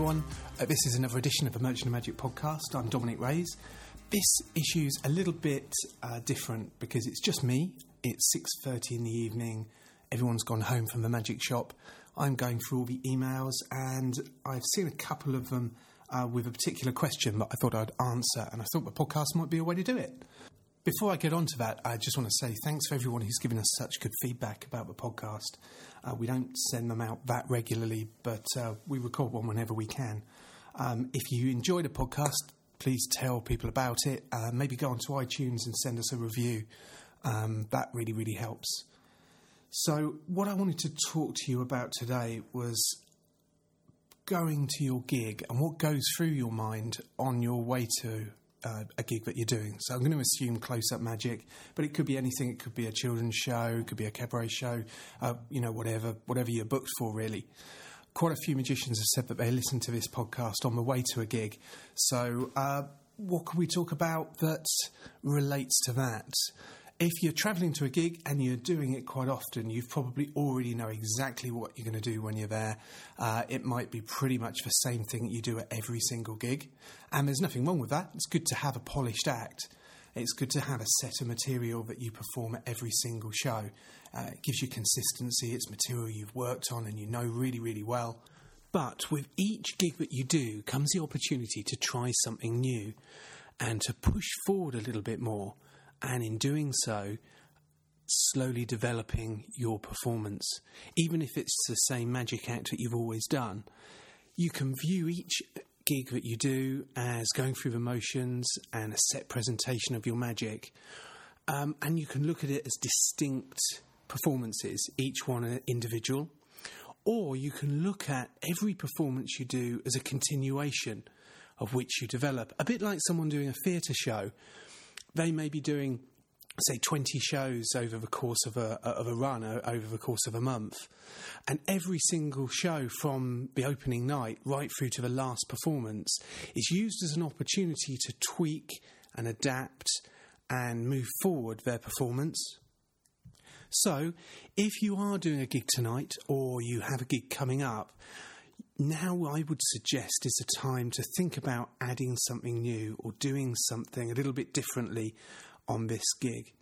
everyone. Uh, this is another edition of the Merchant of Magic podcast. I'm Dominic Reyes. This issue's a little bit uh, different because it's just me. It's 6:30 in the evening. Everyone's gone home from the magic shop. I'm going through all the emails and I've seen a couple of them uh, with a particular question that I thought I'd answer, and I thought the podcast might be a way to do it. Before I get on to that, I just want to say thanks for everyone who's given us such good feedback about the podcast. Uh, we don't send them out that regularly, but uh, we record one whenever we can. Um, if you enjoy the podcast, please tell people about it. Uh, maybe go onto iTunes and send us a review. Um, that really, really helps. So, what I wanted to talk to you about today was going to your gig and what goes through your mind on your way to uh, a gig that you're doing. So I'm going to assume close up magic, but it could be anything. It could be a children's show, it could be a cabaret show, uh, you know, whatever, whatever you're booked for, really. Quite a few magicians have said that they listen to this podcast on the way to a gig. So, uh, what can we talk about that relates to that? If you're travelling to a gig and you're doing it quite often, you probably already know exactly what you're going to do when you're there. Uh, it might be pretty much the same thing that you do at every single gig. And there's nothing wrong with that. It's good to have a polished act. It's good to have a set of material that you perform at every single show. Uh, it gives you consistency, it's material you've worked on and you know really, really well. But with each gig that you do comes the opportunity to try something new and to push forward a little bit more and in doing so, slowly developing your performance. Even if it's the same magic act that you've always done, you can view each gig that you do as going through the motions and a set presentation of your magic. Um, and you can look at it as distinct performances, each one an individual. Or you can look at every performance you do as a continuation of which you develop. A bit like someone doing a theatre show they may be doing say 20 shows over the course of a of a run over the course of a month. And every single show from the opening night right through to the last performance is used as an opportunity to tweak and adapt and move forward their performance. So if you are doing a gig tonight or you have a gig coming up now I would suggest is a time to think about adding something new or doing something a little bit differently on this gig.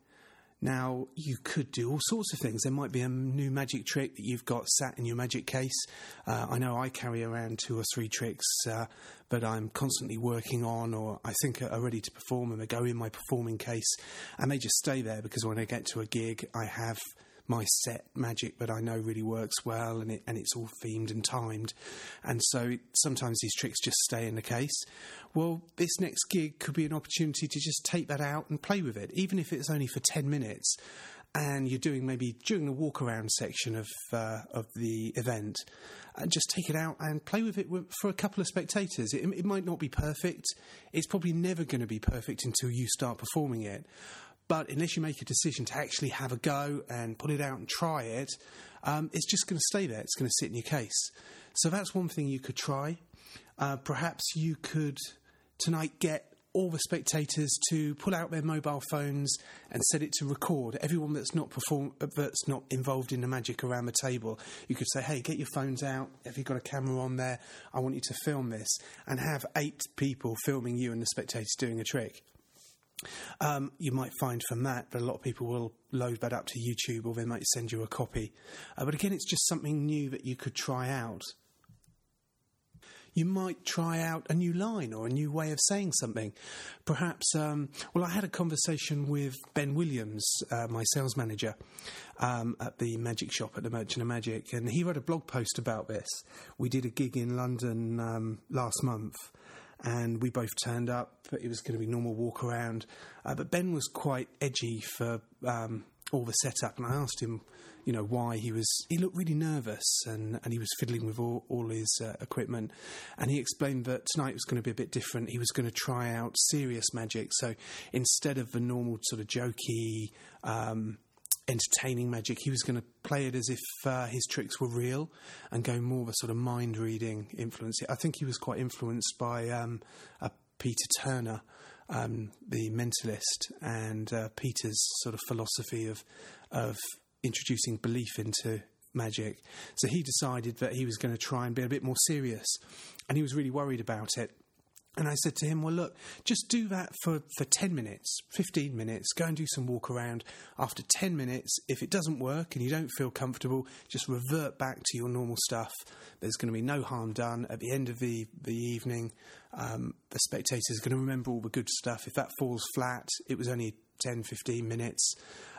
Now, you could do all sorts of things. There might be a new magic trick that you've got sat in your magic case. Uh, I know I carry around two or three tricks uh, that I'm constantly working on or I think are ready to perform and they go in my performing case and they just stay there because when I get to a gig, I have my set magic that I know really works well, and it and it's all themed and timed, and so sometimes these tricks just stay in the case. Well, this next gig could be an opportunity to just take that out and play with it, even if it's only for ten minutes. And you're doing maybe during the walk around section of uh, of the event, and just take it out and play with it for a couple of spectators. It, it might not be perfect. It's probably never going to be perfect until you start performing it. But unless you make a decision to actually have a go and put it out and try it, um, it's just going to stay there. It's going to sit in your case. So that's one thing you could try. Uh, perhaps you could tonight get all the spectators to pull out their mobile phones and set it to record. Everyone that's not perform that's not involved in the magic around the table, you could say, "Hey, get your phones out. Have you got a camera on there? I want you to film this." And have eight people filming you and the spectators doing a trick. Um, you might find from that that a lot of people will load that up to YouTube or they might send you a copy. Uh, but again, it's just something new that you could try out. You might try out a new line or a new way of saying something. Perhaps, um, well, I had a conversation with Ben Williams, uh, my sales manager um, at the Magic Shop at the Merchant of Magic, and he wrote a blog post about this. We did a gig in London um, last month and we both turned up. It was going to be normal walk around, uh, but Ben was quite edgy for um, all the setup, and I asked him, you know, why he was. He looked really nervous, and, and he was fiddling with all, all his uh, equipment, and he explained that tonight was going to be a bit different. He was going to try out serious magic, so instead of the normal sort of jokey. Um, entertaining magic. He was going to play it as if uh, his tricks were real and go more of a sort of mind reading influence. I think he was quite influenced by um, Peter Turner, um, the mentalist, and uh, Peter's sort of philosophy of of introducing belief into magic. So he decided that he was going to try and be a bit more serious, and he was really worried about it. And I said to him, Well, look, just do that for, for 10 minutes, 15 minutes, go and do some walk around. After 10 minutes, if it doesn't work and you don't feel comfortable, just revert back to your normal stuff. There's going to be no harm done. At the end of the, the evening, um, the spectators are going to remember all the good stuff. If that falls flat, it was only 10, 15 minutes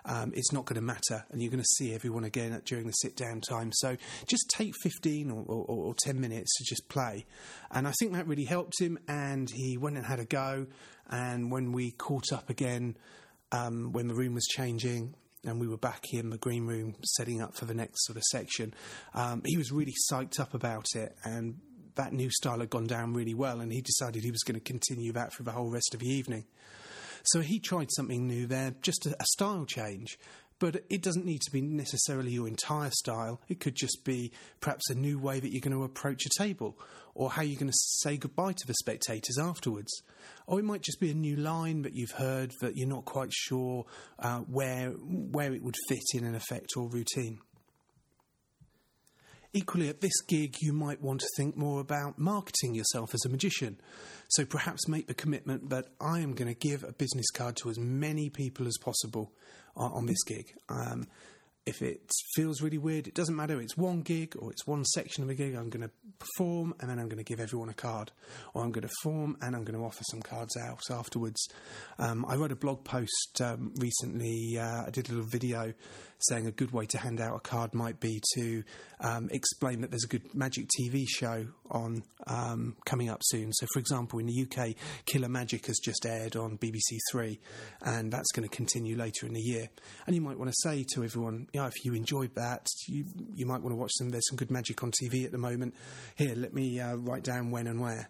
um, it's not going to matter, and you're going to see everyone again during the sit down time. So just take 15 or, or, or 10 minutes to just play. And I think that really helped him, and he went and had a go. And when we caught up again, um, when the room was changing, and we were back in the green room setting up for the next sort of section. Um, he was really psyched up about it, and that new style had gone down really well, and he decided he was going to continue that for the whole rest of the evening. So he tried something new there, just a, a style change. But it doesn't need to be necessarily your entire style. It could just be perhaps a new way that you're going to approach a table, or how you're going to say goodbye to the spectators afterwards. Or it might just be a new line that you've heard that you're not quite sure uh, where where it would fit in an effect or routine. Equally, at this gig, you might want to think more about marketing yourself as a magician. So perhaps make the commitment that I am going to give a business card to as many people as possible on, on this gig. Um, if it feels really weird, it doesn't matter. It's one gig or it's one section of a gig. I'm going to perform and then I'm going to give everyone a card, or I'm going to form and I'm going to offer some cards out afterwards. Um, I wrote a blog post um, recently. Uh, I did a little video saying a good way to hand out a card might be to um, explain that there's a good magic TV show on um, coming up soon. So, for example, in the UK, Killer Magic has just aired on BBC Three, and that's going to continue later in the year. And you might want to say to everyone, know, if you enjoyed that, you you might want to watch some. There's some good magic on TV at the moment. Here, let me uh, write down when and where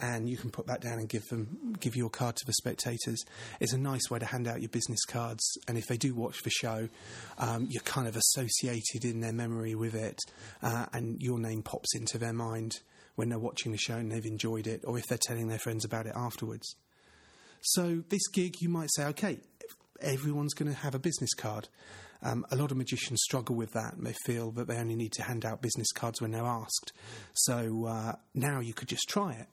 and you can put that down and give them give your card to the spectators. It's a nice way to hand out your business cards, and if they do watch the show, um, you're kind of associated in their memory with it, uh, and your name pops into their mind when they're watching the show and they've enjoyed it, or if they're telling their friends about it afterwards. So this gig, you might say, okay, everyone's going to have a business card. Um, a lot of magicians struggle with that they feel that they only need to hand out business cards when they're asked. So uh, now you could just try it.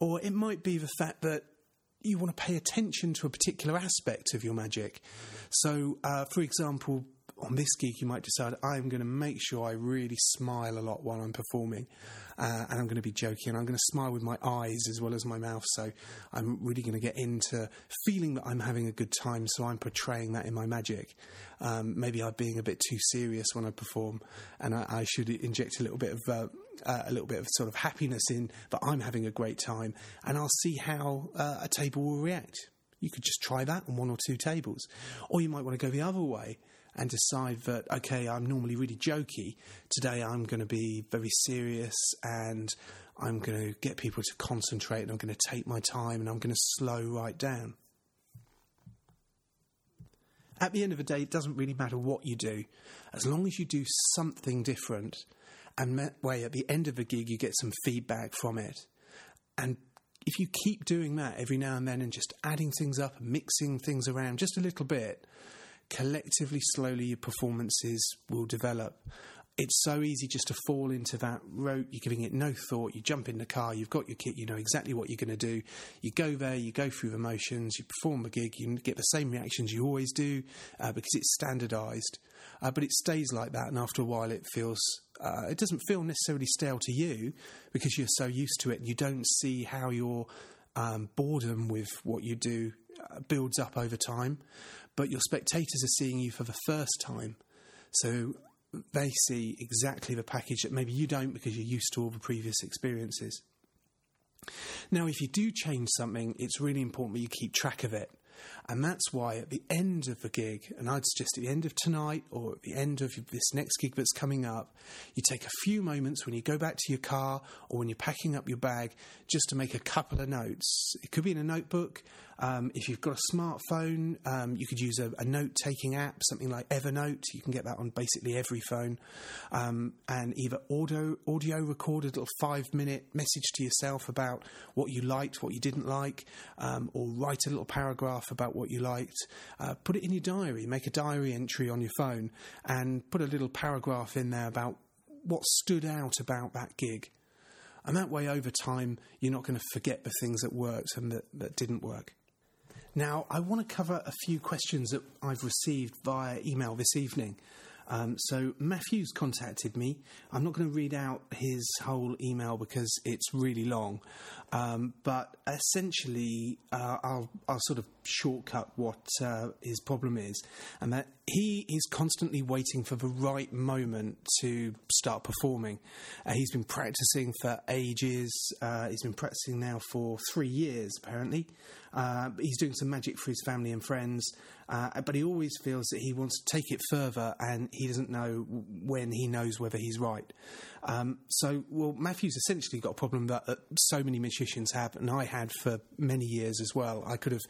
Or it might be the fact that you want to pay attention to a particular aspect of your magic. So, uh, for example, on this gig, you might decide I'm going to make sure I really smile a lot while I'm performing, uh, and I'm going to be joking. And I'm going to smile with my eyes as well as my mouth. So I'm really going to get into feeling that I'm having a good time. So I'm portraying that in my magic. Um, maybe I'm being a bit too serious when I perform, and I, I should inject a little bit of uh, uh, a little bit of sort of happiness in that I'm having a great time, and I'll see how uh, a table will react. You could just try that on one or two tables, or you might want to go the other way and decide that, okay, I'm normally really jokey. Today I'm going to be very serious and I'm going to get people to concentrate and I'm going to take my time and I'm going to slow right down. At the end of the day, it doesn't really matter what you do, as long as you do something different, and that way at the end of the gig you get some feedback from it. And if you keep doing that every now and then and just adding things up, and mixing things around just a little bit, collectively, slowly, your performances will develop. It's so easy just to fall into that rote. You're giving it no thought. You jump in the car, you've got your kit, you know exactly what you're going to do. You go there, you go through the motions, you perform the gig, you get the same reactions you always do uh, because it's standardized. Uh, but it stays like that, and after a while, it feels uh, it doesn't feel necessarily stale to you because you're so used to it. You don't see how your um, boredom with what you do uh, builds up over time but your spectators are seeing you for the first time. So they see exactly the package that maybe you don't because you're used to all the previous experiences. Now, if you do change something, it's really important that you keep track of it. And that's why at the end of the gig, and I'd suggest at the end of tonight or at the end of this next gig that's coming up, you take a few moments when you go back to your car or when you're packing up your bag just to make a couple of notes. It could be in a notebook, Um, if you've got a smartphone, um, you could use a, a note taking app, something like Evernote. You can get that on basically every phone. Um, and either audio, audio record a little five minute message to yourself about what you liked, what you didn't like, um, or write a little paragraph about what you liked. Uh, put it in your diary, make a diary entry on your phone, and put a little paragraph in there about what stood out about that gig. And that way, over time, you're not going to forget the things that worked and that, that didn't work. Now, I want to cover a few questions that I've received via email this evening. Um, so Matthew's contacted me. I'm not going to read out his whole email because it's really long, um, but essentially, uh, I'll, I'll sort of shortcut what uh, his problem is, and that he is constantly waiting for the right moment to start performing. Uh, he's been practicing for ages. Uh, he's been practicing now for three years, apparently. Uh, he's doing some magic for his family and friends, uh, but he always feels that he wants to take it further, and he doesn't know when he knows whether he's right. Um, so, well, Matthew's essentially got a problem that uh, so many magicians have, and I had for many years as well. I could have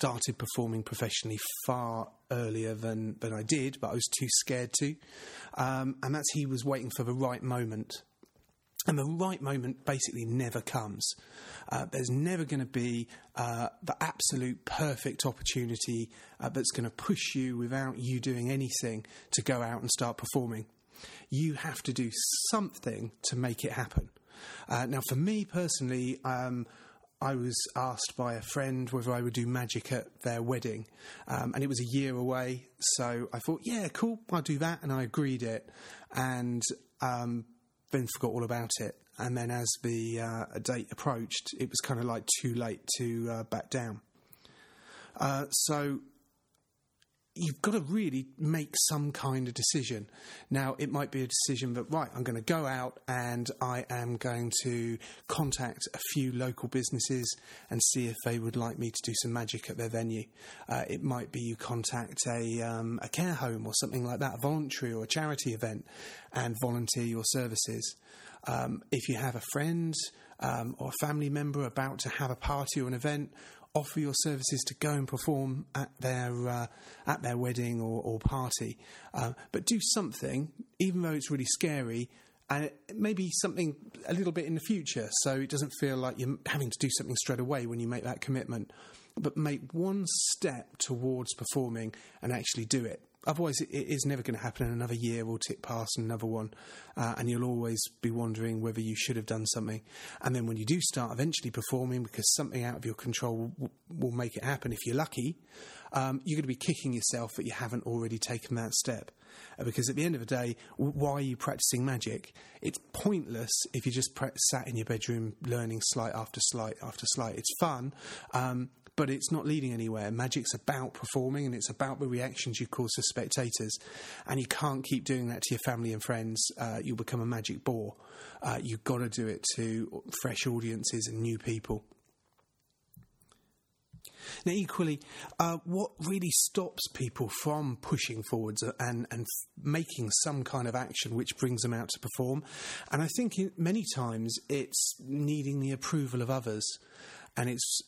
started performing professionally far earlier than, than I did, but I was too scared to. Um, and that's he was waiting for the right moment. And the right moment basically never comes. Uh, there's never going to be uh, the absolute perfect opportunity uh, that's going to push you without you doing anything to go out and start performing. You have to do something to make it happen. Uh, now, for me personally, um, I was asked by a friend whether I would do magic at their wedding, um, and it was a year away. So I thought, yeah, cool, I'll do that, and I agreed it, and um, then forgot all about it. And then as the uh, date approached, it was kind of like too late to uh, back down. Uh, so you've got to really make some kind of decision. Now, it might be a decision that, right, I'm going to go out and I am going to contact a few local businesses and see if they would like me to do some magic at their venue. Uh, it might be you contact a, um, a care home or something like that, a voluntary or a charity event, and volunteer your services. Um, if you have a friend um, or a family member about to have a party or an event, offer your services to go and perform at their uh, at their wedding or, or party, uh, but do something, even though it's really scary, and maybe something a little bit in the future, so it doesn't feel like you're having to do something straight away when you make that commitment. But make one step towards performing and actually do it. Otherwise, it is never going to happen, and another year will tick past another one, uh, and you'll always be wondering whether you should have done something. And then when you do start eventually performing, because something out of your control will, will make it happen, if you're lucky, um, you're going to be kicking yourself that you haven't already taken that step. Uh, because at the end of the day, why are you practicing magic? It's pointless if you just pre- sat in your bedroom learning sleight after sleight after sleight. It's fun, um, but it's not leading anywhere. Magic's about performing and it's about the reactions you cause to spectators. And you can't keep doing that to your family and friends. Uh, you'll become a magic bore. Uh, you've got to do it to fresh audiences and new people. Now, equally, uh, what really stops people from pushing forwards and, and making some kind of action which brings them out to perform? And I think many times it's needing the approval of others. And it's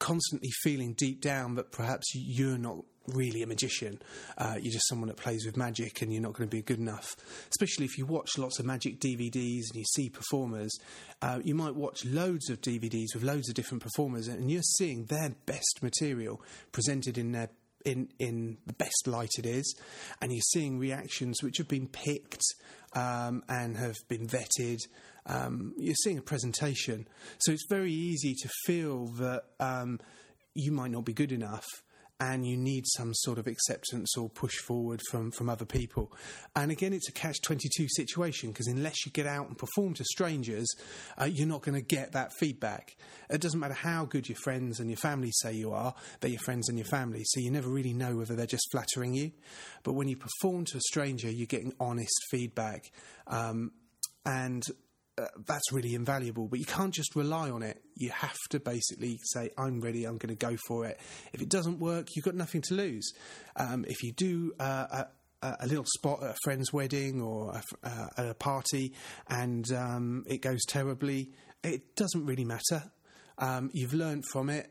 constantly feeling deep down that perhaps you're not really a magician. Uh, you're just someone that plays with magic and you're not going to be good enough. Especially if you watch lots of magic DVDs and you see performers, uh, you might watch loads of DVDs with loads of different performers and you're seeing their best material presented in their in in the best light it is, and you're seeing reactions which have been picked um, and have been vetted. Um, you're seeing a presentation, so it's very easy to feel that um, you might not be good enough and you need some sort of acceptance or push forward from, from other people. And again, it's a catch 22 situation because unless you get out and perform to strangers, uh, you're not going to get that feedback. It doesn't matter how good your friends and your family say you are, they're your friends and your family, so you never really know whether they're just flattering you. But when you perform to a stranger, you're getting honest feedback. Um, and uh, that's really invaluable. But you can't just rely on it. You have to basically say, "I'm ready. I'm going to go for it." If it doesn't work, you've got nothing to lose. Um, if you do uh, a, a, little spot at a friend's wedding or a, uh, at a party and um, it goes terribly, it doesn't really matter. Um, you've learned from it.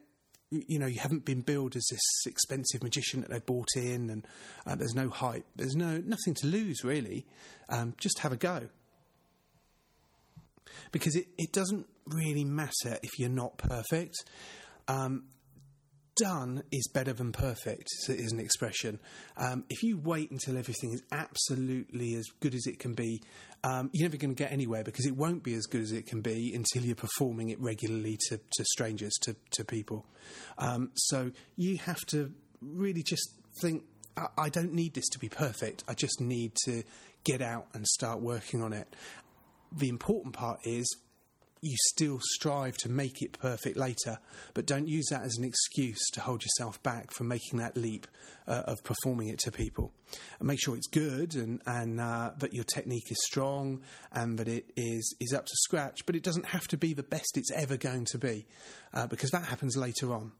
you know, you haven't been billed as this expensive magician that they bought in, and uh, there's no hype. There's no nothing to lose really. Um, just have a go because it, it doesn't really matter if you're not perfect. Um, done is better than perfect, is an expression. Um, if you wait until everything is absolutely as good as it can be, um, you're never going to get anywhere because it won't be as good as it can be until you're performing it regularly to, to strangers, to, to people. Um, so you have to really just think, I, I don't need this to be perfect. I just need to get out and start working on it. The important part is you still strive to make it perfect later, but don't use that as an excuse to hold yourself back from making that leap uh, of performing it to people. And make sure it's good and, and uh, that your technique is strong and that it is, is up to scratch, but it doesn't have to be the best it's ever going to be uh, because that happens later on.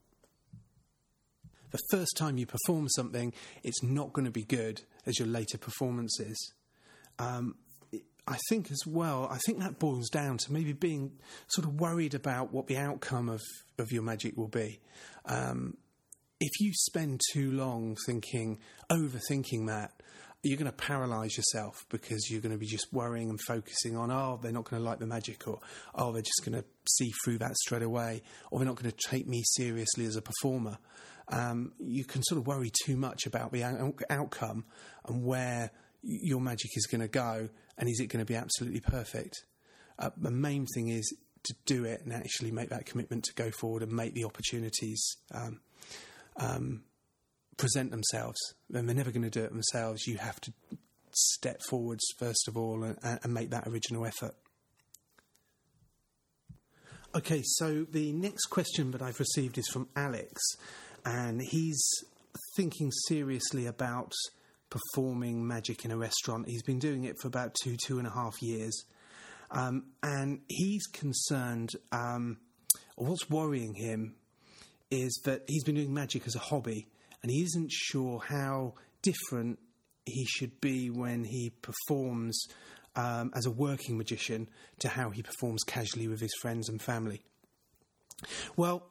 The first time you perform something, it's not going to be good as your later performances. Um, I think as well, I think that boils down to maybe being sort of worried about what the outcome of, of your magic will be. Um, if you spend too long thinking, overthinking that, you're going to paralyze yourself because you're going to be just worrying and focusing on, oh, they're not going to like the magic, or oh, they're just going to see through that straight away, or they're not going to take me seriously as a performer. Um, you can sort of worry too much about the out- outcome and where your magic is going to go and is it going to be absolutely perfect? Uh, the main thing is to do it and actually make that commitment to go forward and make the opportunities um, um, present themselves. And they're never going to do it themselves. You have to step forwards first of all and, and make that original effort. Okay, so the next question that I've received is from Alex, and he's thinking seriously about performing magic in a restaurant. He's been doing it for about two, two and a half years. Um, and he's concerned, um, what's worrying him is that he's been doing magic as a hobby and he isn't sure how different he should be when he performs um, as a working magician to how he performs casually with his friends and family. Well,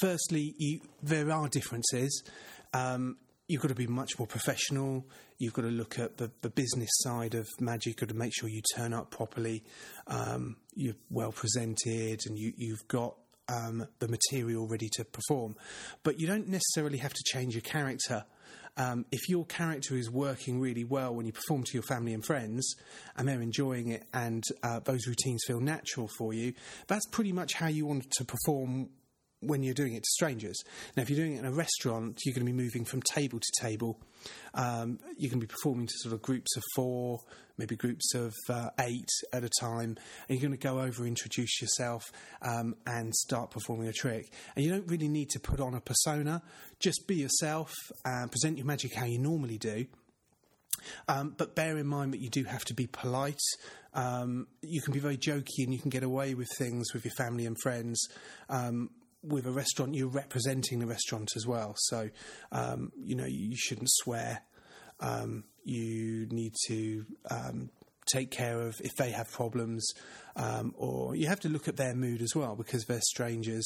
firstly, you, there are differences. Um, you've got to be much more professional. You've got to look at the, the business side of magic. You've got to make sure you turn up properly. Um, you're well presented, and you, you've got um, the material ready to perform. But you don't necessarily have to change your character. Um, if your character is working really well when you perform to your family and friends and they're enjoying it and uh, those routines feel natural for you, that's pretty much how you want to perform when you're doing it to strangers. Now, if you're doing it in a restaurant, you're going to be moving from table to table. Um, you can be performing to sort of groups of four, maybe groups of uh, eight at a time, and you're going to go over, introduce yourself, um, and start performing a trick. And you don't really need to put on a persona; just be yourself, and present your magic how you normally do. Um, but bear in mind that you do have to be polite. Um, you can be very jokey and you can get away with things with your family and friends. Um, with a restaurant, you're representing the restaurant as well. So, um, you know, you shouldn't swear. Um, you need to um, take care of if they have problems, um, or you have to look at their mood as well because they're strangers.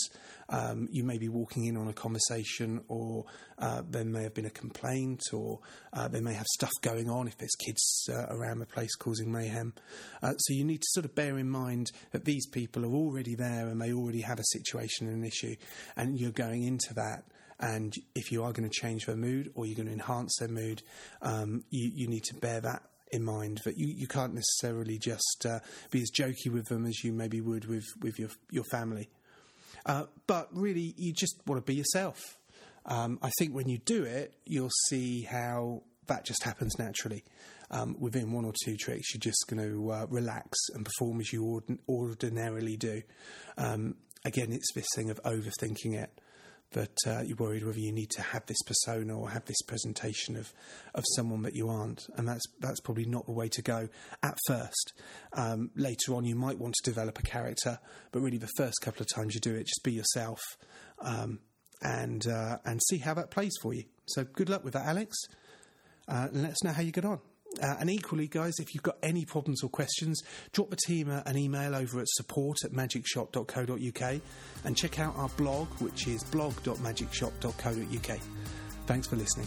Um, you may be walking in on a conversation, or uh, there may have been a complaint, or uh, they may have stuff going on if there's kids uh, around the place causing mayhem. Uh, so you need to sort of bear in mind that these people are already there and they already have a situation and an issue, and you're going into that and if you are going to change their mood or you're going to enhance their mood, um, you, you, need to bear that in mind that you, you can't necessarily just uh, be as jokey with them as you maybe would with, with your, your family. Uh, but really, you just want to be yourself. Um, I think when you do it, you'll see how that just happens naturally. Um, within one or two tricks, you're just going to uh, relax and perform as you ordinarily do. Um, again, it's this thing of overthinking it that uh, you're worried whether you need to have this persona or have this presentation of, of someone that you aren't, and that's that's probably not the way to go at first. Um, later on, you might want to develop a character, but really the first couple of times you do it, just be yourself, um, and uh, and see how that plays for you. So good luck with that, Alex. Uh, let us know how you get on. Uh, and equally, guys, if you've got any problems or questions, drop the team an email over at support at magicshop.co.uk and check out our blog, which is blog.magicshop.co.uk. Thanks for listening.